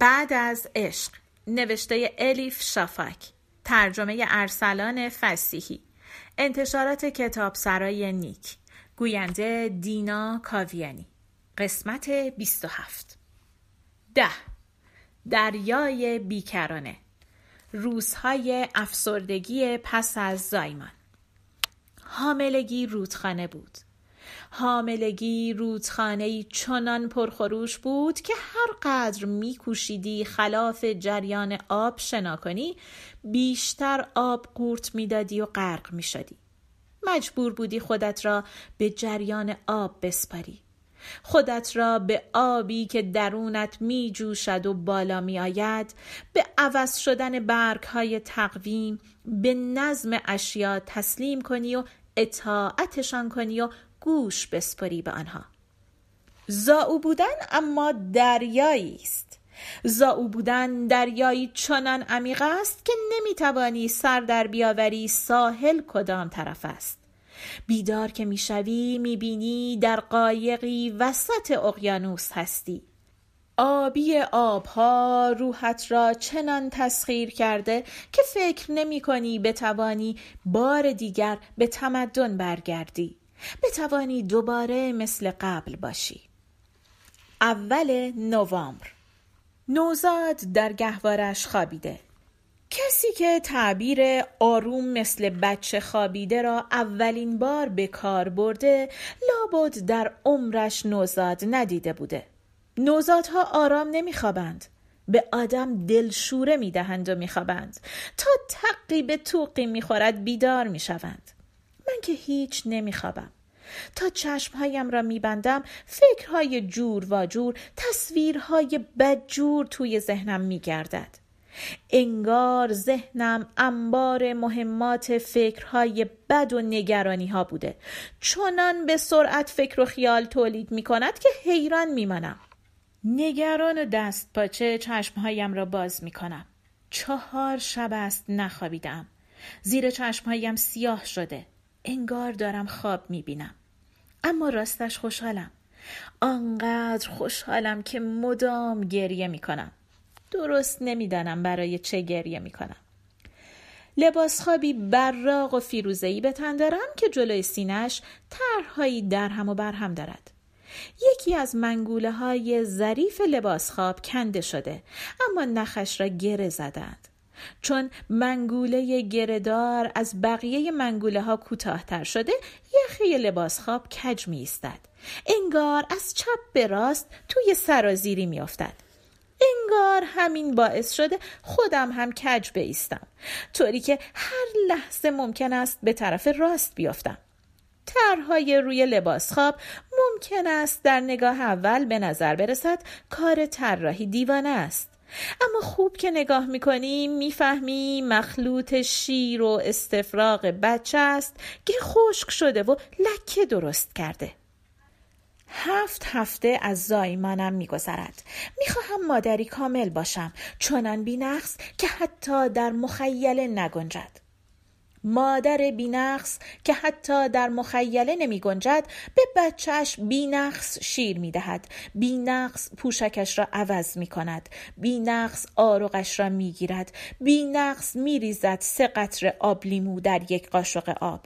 بعد از عشق نوشته الیف شافاک ترجمه ارسلان فسیحی انتشارات کتاب سرای نیک گوینده دینا کاویانی. قسمت 27 ده. دریای بیکرانه روزهای افسردگی پس از زایمان. حاملگی رودخانه بود. حاملگی رودخانه چنان پرخروش بود که هر قدر میکوشیدی خلاف جریان آب شنا کنی بیشتر آب قورت می‌دادی و غرق می‌شدی. مجبور بودی خودت را به جریان آب بسپاری. خودت را به آبی که درونت می جوشد و بالا می آید به عوض شدن برگ های تقویم به نظم اشیا تسلیم کنی و اطاعتشان کنی و گوش بسپری به آنها. زاو بودن اما دریایی است. زاو بودن دریایی چنان عمیق است که نمی‌توانی سر در بیاوری ساحل کدام طرف است. بیدار که می‌شوی می‌بینی در قایقی وسط اقیانوس هستی. آبی آبها روحت را چنان تسخیر کرده که فکر نمی کنی بتوانی بار دیگر به تمدن برگردی. بتوانی دوباره مثل قبل باشی. اول نوامبر. نوزاد در گهوارش خوابیده. کسی که تعبیر آروم مثل بچه خوابیده را اولین بار به کار برده لابد در عمرش نوزاد ندیده بوده. نوزادها آرام نمیخوابند. به آدم دلشوره می‌دهند و میخوابند. تا تقی به توقی می‌خورد بیدار می‌شوند. من که هیچ نمیخوابم تا چشمهایم را میبندم فکرهای جور و جور تصویرهای بدجور توی ذهنم میگردد انگار ذهنم انبار مهمات فکرهای بد و نگرانی ها بوده چنان به سرعت فکر و خیال تولید می کند که حیران می منم. نگران و دست پاچه چشمهایم را باز می کنم. چهار شب است نخوابیدم. زیر چشمهایم سیاه شده. انگار دارم خواب می بینم. اما راستش خوشحالم. آنقدر خوشحالم که مدام گریه می کنم. درست نمی‌دانم برای چه گریه می کنم. لباس خوابی براق و فیروزهی به تن دارم که جلوی سینش طرحهایی در هم و بر هم دارد. یکی از منگوله های ظریف لباس خواب کنده شده اما نخش را گره زدند. چون منگوله گردار از بقیه منگوله ها کوتاهتر شده یخه لباس خواب کج می استد. انگار از چپ به راست توی سرازیری می افتد. انگار همین باعث شده خودم هم کج بیستم طوری که هر لحظه ممکن است به طرف راست بیافتم طرحهای روی لباس خواب ممکن است در نگاه اول به نظر برسد کار طراحی دیوانه است اما خوب که نگاه می‌کنی می‌فهمی مخلوط شیر و استفراغ بچه است که خشک شده و لکه درست کرده. هفت هفته از زایمانم میگذرد. می‌خواهم مادری کامل باشم چنان بینقص که حتی در مخیله نگنجد. مادر بینقص که حتی در مخیله نمی گنجد به بچهش بینقص شیر می دهد بینقص پوشکش را عوض می کند بینقص آرقش را می گیرد بینقص می ریزد سه قطر آب لیمو در یک قاشق آب.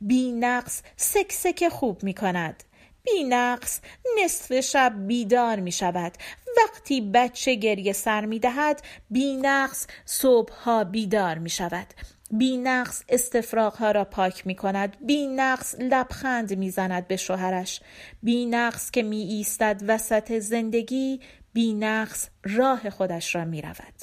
بینقص سکسک خوب می کند بی نقص نصف شب بیدار می شود وقتی بچه گریه سر می دهد بی نقص صبحها بیدار می شود بی نقص استفراغ ها را پاک می کند بی نقص لبخند می زند به شوهرش. بی نقص که می ایستد وسط زندگی بی نقص راه خودش را می رود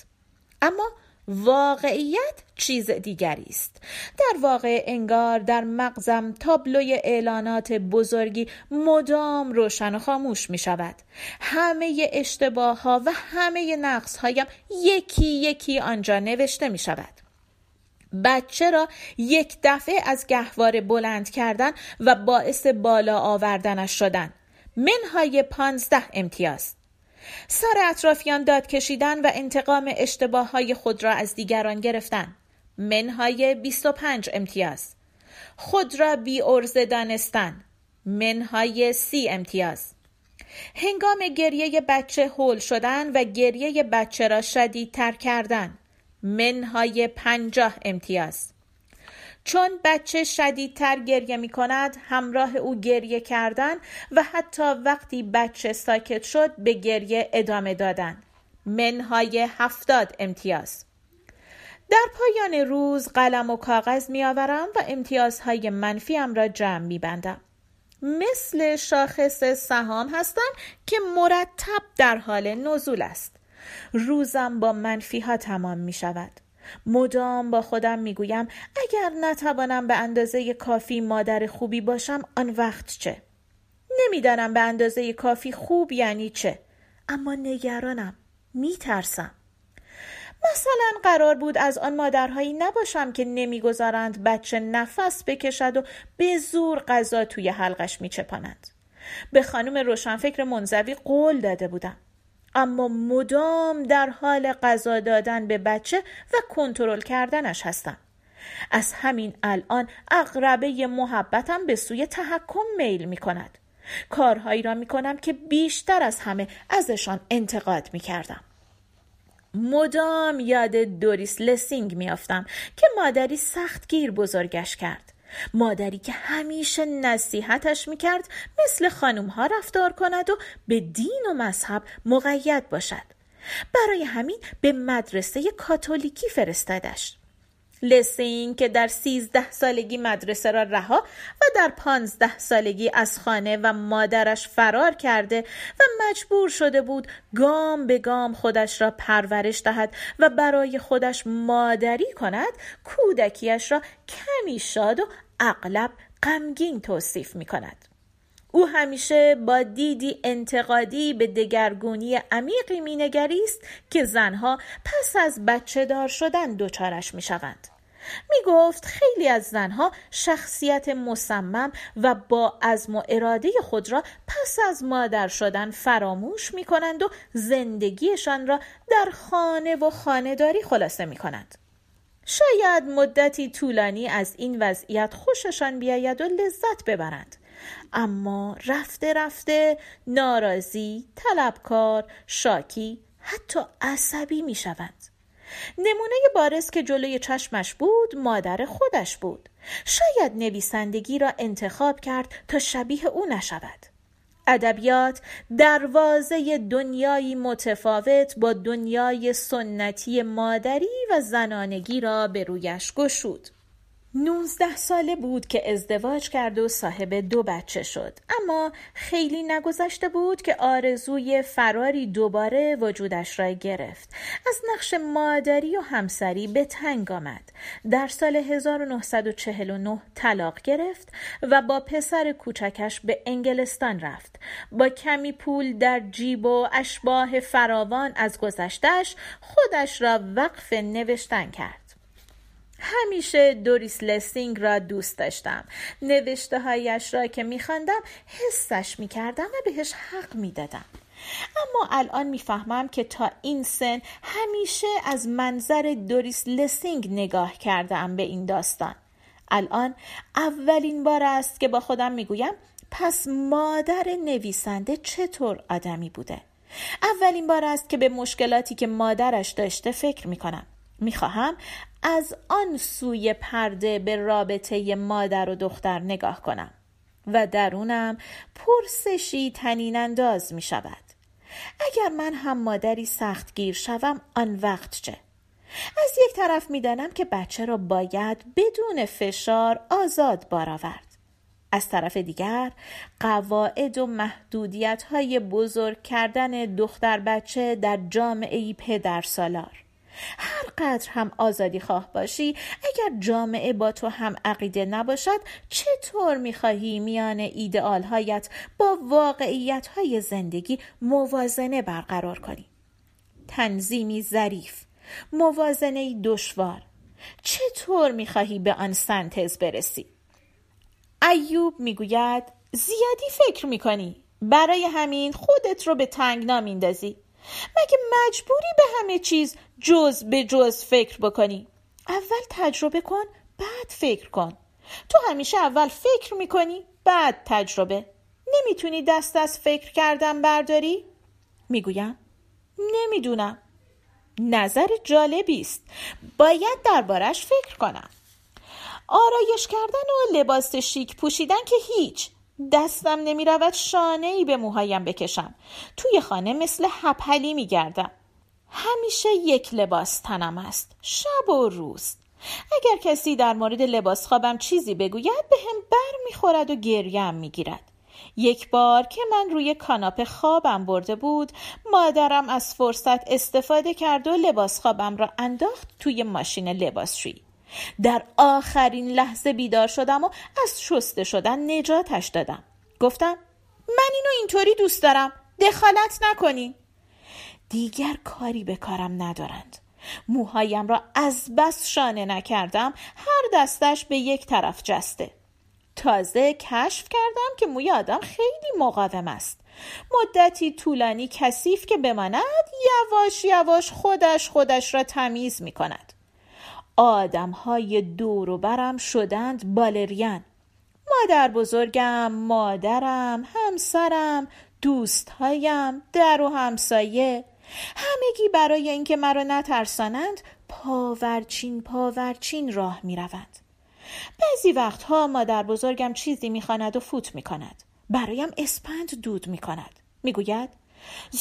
اما واقعیت چیز دیگری است. در واقع انگار در مغزم تابلوی اعلانات بزرگی مدام روشن و خاموش می شود همه اشتباه ها و همه نقص هایم یکی یکی آنجا نوشته می شود بچه را یک دفعه از گهواره بلند کردن و باعث بالا آوردنش شدن. منهای پانزده امتیاز. سر اطرافیان داد کشیدن و انتقام اشتباه های خود را از دیگران گرفتن. منهای 25 امتیاز. خود را بی ارزه دانستن. منهای سی امتیاز. هنگام گریه بچه هول شدن و گریه بچه را شدیدتر کردن. منهای پنجاه امتیاز چون بچه شدیدتر گریه می کند همراه او گریه کردن و حتی وقتی بچه ساکت شد به گریه ادامه دادن منهای هفتاد امتیاز در پایان روز قلم و کاغذ می آورم و امتیازهای منفیم را جمع می بندم. مثل شاخص سهام هستم که مرتب در حال نزول است. روزم با منفی ها تمام می شود. مدام با خودم می گویم اگر نتوانم به اندازه کافی مادر خوبی باشم آن وقت چه؟ نمی‌دانم به اندازه کافی خوب یعنی چه اما نگرانم می ترسم. مثلا قرار بود از آن مادرهایی نباشم که نمی‌گذارند بچه نفس بکشد و به زور غذا توی حلقش میچپانند به خانم روشنفکر منزوی قول داده بودم اما مدام در حال غذا دادن به بچه و کنترل کردنش هستم. از همین الان اقربه محبتم به سوی تحکم میل می کند کارهایی را می کنم که بیشتر از همه ازشان انتقاد می کردم مدام یاد دوریس لسینگ میافتم که مادری سختگیر بزرگش کرد. مادری که همیشه نصیحتش می‌کرد مثل خانوم ها رفتار کند و به دین و مذهب مقید باشد. برای همین به مدرسه کاتولیکی فرستادش. لسین که در سیزده سالگی مدرسه را رها و در پانزده سالگی از خانه و مادرش فرار کرده و مجبور شده بود گام به گام خودش را پرورش دهد و برای خودش مادری کند کودکیش را کمی شاد و اغلب غمگین توصیف می کند. او همیشه با دیدی انتقادی به دگرگونی عمیقی مینگریست که زنها پس از بچه دار شدن دچارش می شوند. می گفت خیلی از زنها شخصیت مصمم و با عزم و اراده خود را پس از مادر شدن فراموش می کنند و زندگیشان را در خانه و خانهداری خلاصه می کنند. شاید مدتی طولانی از این وضعیت خوششان بیاید و لذت ببرند. اما رفته رفته ناراضی، طلبکار، شاکی حتی عصبی می شوند. نمونه بارز که جلوی چشمش بود مادر خودش بود. شاید نویسندگی را انتخاب کرد تا شبیه او نشود. ادبیات دروازه دنیایی متفاوت با دنیای سنتی مادری و زنانگی را به رویش گشود. نوزده ساله بود که ازدواج کرد و صاحب دو بچه شد. اما خیلی نگذشته بود که آرزوی فراری دوباره وجودش را گرفت. از نقش مادری و همسری به تنگ آمد. در سال 1949 طلاق گرفت و با پسر کوچکش به انگلستان رفت. با کمی پول در جیب و اشباه فراوان از گذشتش خودش را وقف نوشتن کرد. همیشه دوریس لسینگ را دوست داشتم. نوشته هایش را که میخواندم حسش می‌کردم و بهش حق می‌دادم. اما الان می‌فهمم که تا این سن همیشه از منظر دوریس لسینگ نگاه کردم به این داستان. الان اولین بار است که با خودم می‌گویم پس مادر نویسنده چطور آدمی بوده؟ اولین بار است که به مشکلاتی که مادرش داشته فکر می‌کنم. می‌خواهم از آن سوی پرده به رابطه مادر و دختر نگاه کنم و درونم پرسشی تنین انداز می شود. اگر من هم مادری سختگیر شوم آن وقت چه؟ از یک طرف می‌دانم که بچه را باید بدون فشار آزاد بار آورد. از طرف دیگر قواعد و محدودیت های بزرگ کردن دختر بچه در جامعه پدر سالار هر قدر هم آزادی خواه باشی اگر جامعه با تو هم عقیده نباشد چطور می‌خواهی میان ایدئال هایت با واقعیت های زندگی موازنه برقرار کنی؟ تنظیمی ظریف موازنه دشوار چطور می‌خواهی به آن سنتز برسی؟ ایوب می‌گوید زیادی فکر می‌کنی. برای همین خودت رو به تنگنا میندازی. مگه مجبوری به همه چیز جز به جز فکر بکنی؟ اول تجربه کن بعد فکر کن. تو همیشه اول فکر می‌کنی بعد تجربه. نمی‌تونی دست از فکر کردن برداری؟ می‌گویم. نمی‌دونم. نظر جالبی است. باید دربارش فکر کنم. آرایش کردن و لباس شیک پوشیدن که هیچ. دستم نمی رود شانه ای به موهایم بکشم. توی خانه مثل حپلی می گردم همیشه یک لباس تنم است. شب و روز. اگر کسی در مورد لباس خوابم چیزی بگوید به هم بر می‌خورد و گریم می‌گیرد. یک بار که من روی کاناپه خوابم برده بود مادرم از فرصت استفاده کرد و لباس خوابم را انداخت توی ماشین لباسشویی. در آخرین لحظه بیدار شدم و از شسته شدن نجاتش دادم. گفتم من اینو اینطوری دوست دارم. دخالت نکنین. دیگر کاری به کارم ندارند. موهایم را از بس شانه نکردم. هر دستش به یک طرف جسته. تازه کشف کردم که موی آدم خیلی مقاوم است. مدتی طولانی کثیف که بماند یواش یواش خودش خودش را تمیز می کند آدم های دور و برم شدند بالریان مادر بزرگم مادرم همسرم دوستهایم در و همسایه همگی برای اینکه مرا نترسانند پاورچین پاورچین راه می روند. بعضی وقتها مادر بزرگم چیزی می‌خواند و فوت می کند. برایم اسپند دود می کند. می گوید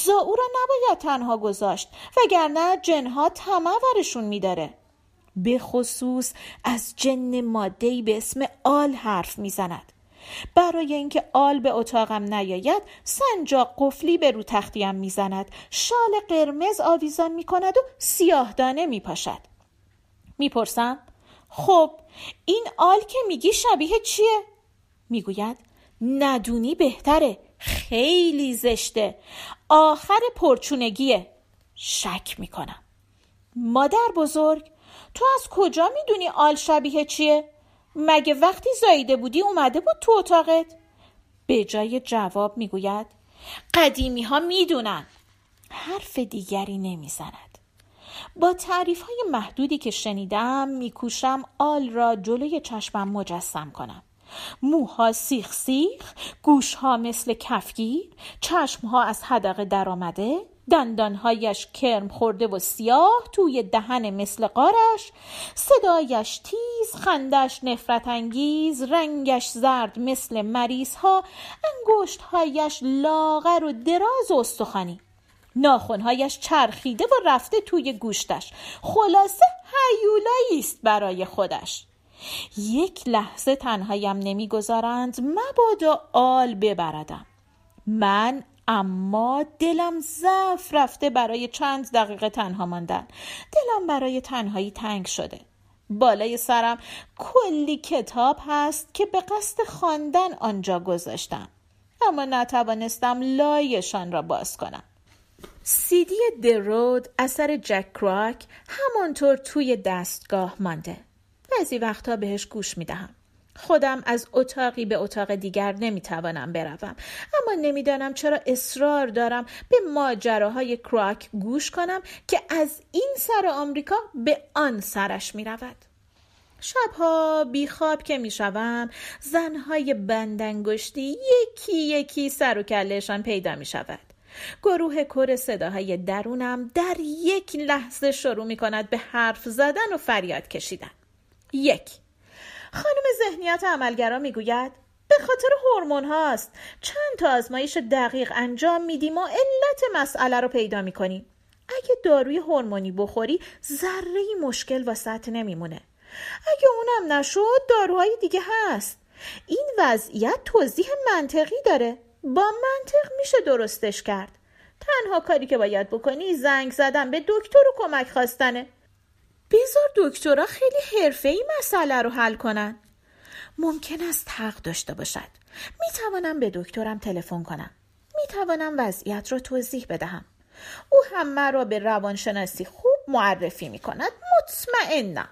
را نباید تنها گذاشت وگرنه جنها تمورشون میداره. به خصوص از جن مادهی به اسم آل حرف می‌زند. برای اینکه آل به اتاقم نیاید سنجاق قفلی به رو تختیم می‌زند. شال قرمز آویزان می‌کند و سیاهدانه میپاشد. می‌پرسم خب این آل که میگی شبیه چیه؟ می‌گوید ندونی بهتره. خیلی زشته. آخر پرچونگیه. شک می‌کنم. مادر بزرگ تو از کجا می‌دونی آل شبیه چیه؟ مگه وقتی زاییده بودی اومده بود تو اتاقت؟ به جای جواب می‌گوید قدیمی ها می‌دونن حرف دیگری نمی‌زند با تعریف های محدودی که شنیدم میکوشم آل را جلوی چشمم مجسم کنم موها سیخ سیخ گوشها مثل کفگیر چشمها از حدقه درآمده دندانهایش کرم خورده و سیاه توی دهن مثل قارش صدایش تیز خندش نفرت انگیز رنگش زرد مثل مریض ها انگشتهایش لاغر و دراز و استخوانی. ناخونهایش چرخیده و رفته توی گوشتش. خلاصه هیولایی است برای خودش. یک لحظه تنهایم نمی‌گذارند مبادا آل ببردم. من اما دلم ضعف رفته برای چند دقیقه تنها ماندن. دلم برای تنهایی تنگ شده. بالای سرم کلی کتاب هست که به قصد خواندن آنجا گذاشتم. اما نتوانستم لایشان را باز کنم. سیدی درود اثر جک کراک همانطور توی دستگاه مانده. بعضی وقتها بهش گوش می دهم خودم از اتاقی به اتاق دیگر نمی‌توانم بروم اما نمی‌دانم چرا اصرار دارم به ماجراهای کراک گوش کنم که از این سر آمریکا به آن سرش می رود. شبها بیخواب که می‌شوم زنهای بندنگشتی یکی یکی سر و کلهشان پیدا می شود. گروه کر صداهای درونم در یک لحظه شروع می کند به حرف زدن و فریاد کشیدن. یک خانم ذهنیت عملگرا می‌گوید به خاطر هورمون هاست. چند تا آزمایش دقیق انجام میدیم و علت مسئله رو پیدا می‌کنیم. اگه داروی هورمونی بخوری ذره مشکل واسط نمیمونه. اگه اونم نشد داروهای دیگه هست. این وضعیت توضیح منطقی داره. با منطق میشه درستش کرد. تنها کاری که باید بکنی زنگ زدن به دکتر و کمک خواستنه. بذار دکترها خیلی حرفه‌ای مسئله رو حل کنن. ممکن است حق داشته باشد. می توانم به دکترم تلفن کنم. می توانم وضعیت را توضیح بدهم. او هم مرا به روانشناسی خوب معرفی می کند مطمئنم.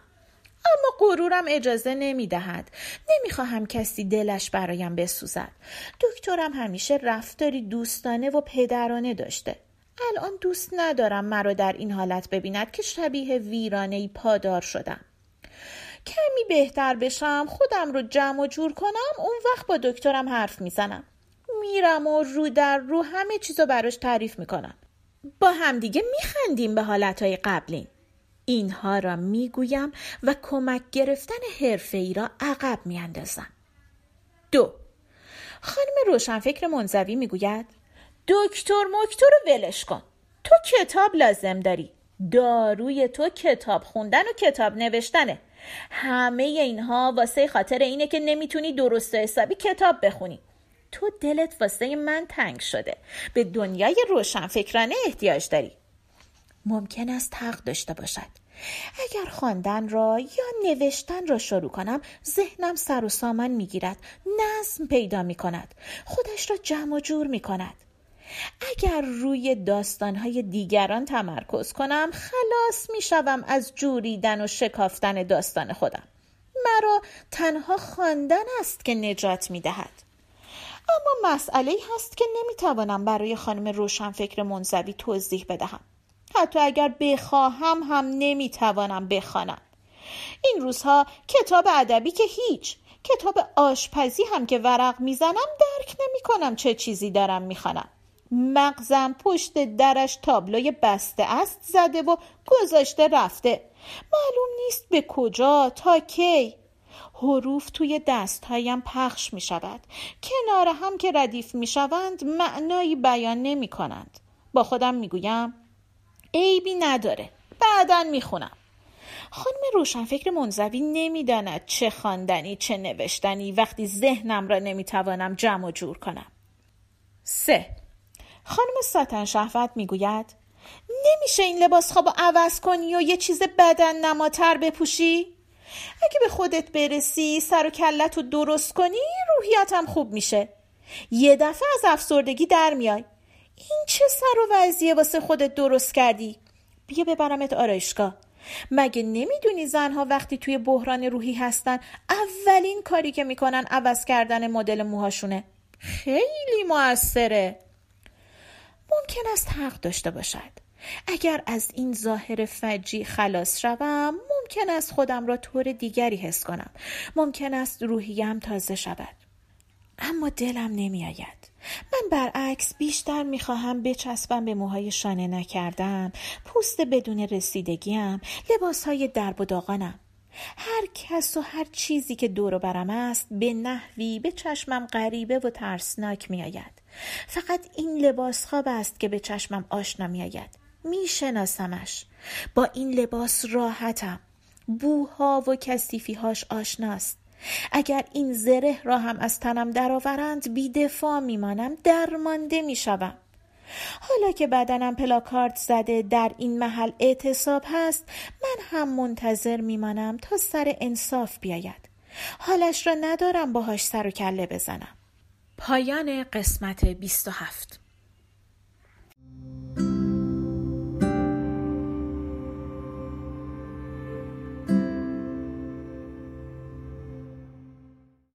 اما غرورم اجازه نمی دهد نمی خواهم کسی دلش برایم بسوزد. دکترم همیشه رفتاری دوستانه و پدرانه داشته. الان دوست ندارم مرا در این حالت ببیند که شبیه ویرانه پادار شدم. کمی بهتر بشم خودم رو جمع و جور کنم اون وقت با دکترم حرف می‌زنم. میرم و رو در رو همه چیزو براش تعریف می‌کنم. با همدیگه میخندیم به حالتهای قبلین اینها را می‌گویم و کمک گرفتن حرفه ای را عقب میاندازم. دو. خانم روشنفکر منزوی می‌گوید دکتر مکتر رو ولش کن. تو کتاب لازم داری. داروی تو کتاب خوندن و کتاب نوشتنه. همه اینها واسه خاطر اینه که نمی‌تونی درست و حسابی کتاب بخونی. تو دلت واسه من تنگ شده. به دنیای روشنفکرانه احتیاج داری. ممکن است حق داشته باشد. اگر خواندن را یا نوشتن را شروع کنم ذهنم سر و سامان می‌گیرد. نظم پیدا می کند خودش را جمع و جور می کند اگر روی داستانهای دیگران تمرکز کنم خلاص می شوم از جوریدن و شکافتن داستان خودم. مرا تنها خواندن است که نجات می دهد اما مسئله هست که نمی توانم برای خانم روشنفکر منزوی توضیح بدهم. حتی اگر بخواهم هم نمی‌توانم بخوانم. این روزها کتاب ادبی که هیچ کتاب آشپزی هم که ورق می‌زنم درک نمی کنم چه چیزی دارم می‌خوانم. مغزم پشت درش تابلوی بسته است زده و گذاشته رفته. معلوم نیست به کجا تا کی. حروف توی دستهایم پخش می شود. کنار هم که ردیف می شوند معنایی بیان نمی کنند. با خودم می گویم عیبی نداره. بعدا می‌خونم خانم روشنفکر منزوی نمی‌داند چه خواندنی چه نوشتنی. وقتی ذهنم را نمی‌توانم جمع و جور کنم. سه. خانم ساتن شهوت می‌گوید نمیشه این لباس خواب عوض کنی و یه چیز بدن نماتر بپوشی؟ اگه به خودت برسی سر و کلت رو درست کنی روحیتم خوب میشه. یه دفعه از افسردگی در میای. این چه سر و وضعیه واسه خودت درست کردی؟ بیا ببرمت آرایشگاه. مگه نمی‌دونی زنها وقتی توی بحران روحی هستن اولین کاری که می‌کنن عوض کردن مدل موهاشونه؟ خیلی موثره. ممکن است حق داشته باشد. اگر از این ظاهر فجی خلاص شوم ممکن است خودم را طور دیگری حس کنم. ممکن است روحیم تازه شود. اما دلم نمیآید. من برعکس بیشتر می‌خواهم بچسبم به موهای شانه نکردم پوست بدون رسیدگیم لباسهای درب و داغانم. هر کس و هر چیزی که دور برم است به نحوی به چشمم غریبه و ترسناک میآید. فقط این لباس خواب است که به چشمم آشنا میآید. میشناسمش. با این لباس راحتم. بوها و کسیفیهاش آشناست. اگر این زره را هم از تنم درآورند بیدفاع میمانم درمانده می‌شوم. حالا که بدنم پلاکارد زده در این محل اعتصاب هست من هم منتظر میمانم تا سر انصاف بیاید. حالش را ندارم باهاش سر و کله بزنم. پایان قسمت 27